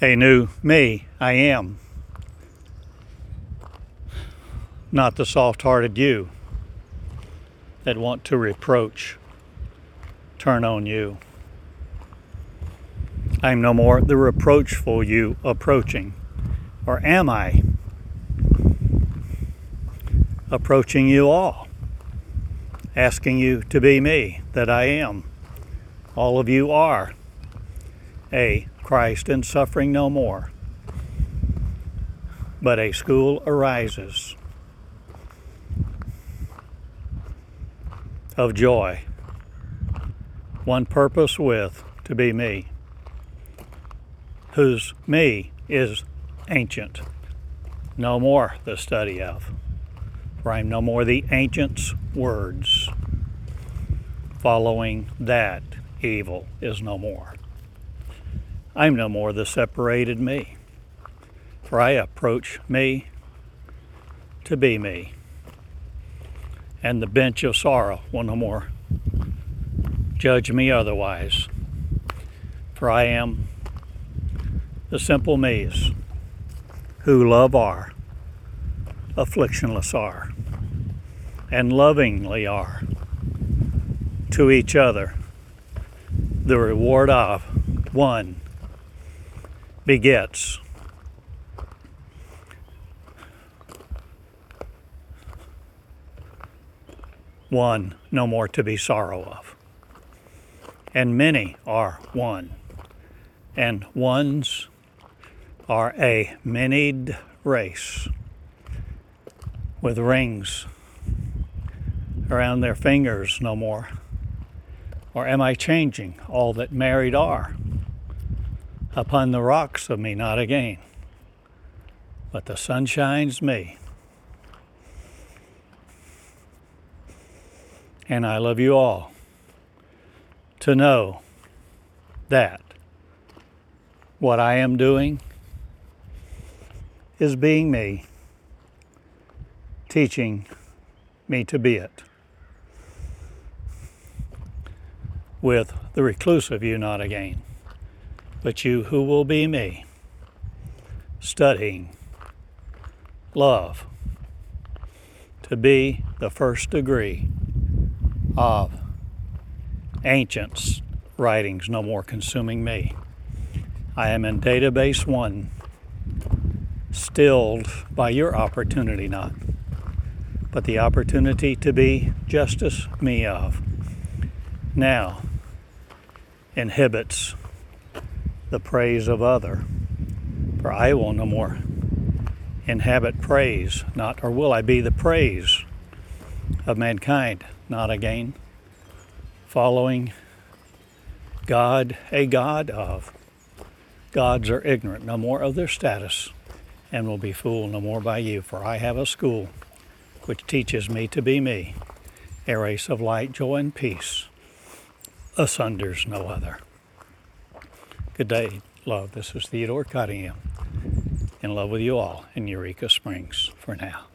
a new me I am. Not the soft hearted you that want to reproach, turn on you. I am no more the reproachful you approaching. Or am I approaching you all, asking you to be me that I am? All of you are a Christ in suffering no more. But a school arises of joy, one purpose with to be me, whose me is ancient, no more the study of. For I am no more the ancient's words. Following that, evil is no more. I'm no more the separated me, for I approach me to be me. And the bench of sorrow will no more judge me otherwise, for I am the simple me's who love are, afflictionless are, and lovingly are to each other the reward of one begets. One no more to be sorrow of. And many are one. And ones are a manyed race with rings around their fingers no more. Or am I changing all that married are? Upon the rocks of me not again, but the sun shines me. And I love you all to know that what I am doing is being me, teaching me to be it. With the reclusive you not again but you who will be me, studying love to be the first degree of ancients' writings no more consuming me. I am in database one, stilled by your opportunity not, but the opportunity to be justice me of. Now inhibits the praise of other. For I will no more inhabit praise, not or will I be the praise of mankind, not again following God, a God of. Gods are ignorant no more of their status and will be fooled no more by you, for I have a school which teaches me to be me, a race of light, joy, and peace, asunders no other. Good day, love. This is Theodore Cottingham. In love with you all in Eureka Springs for now.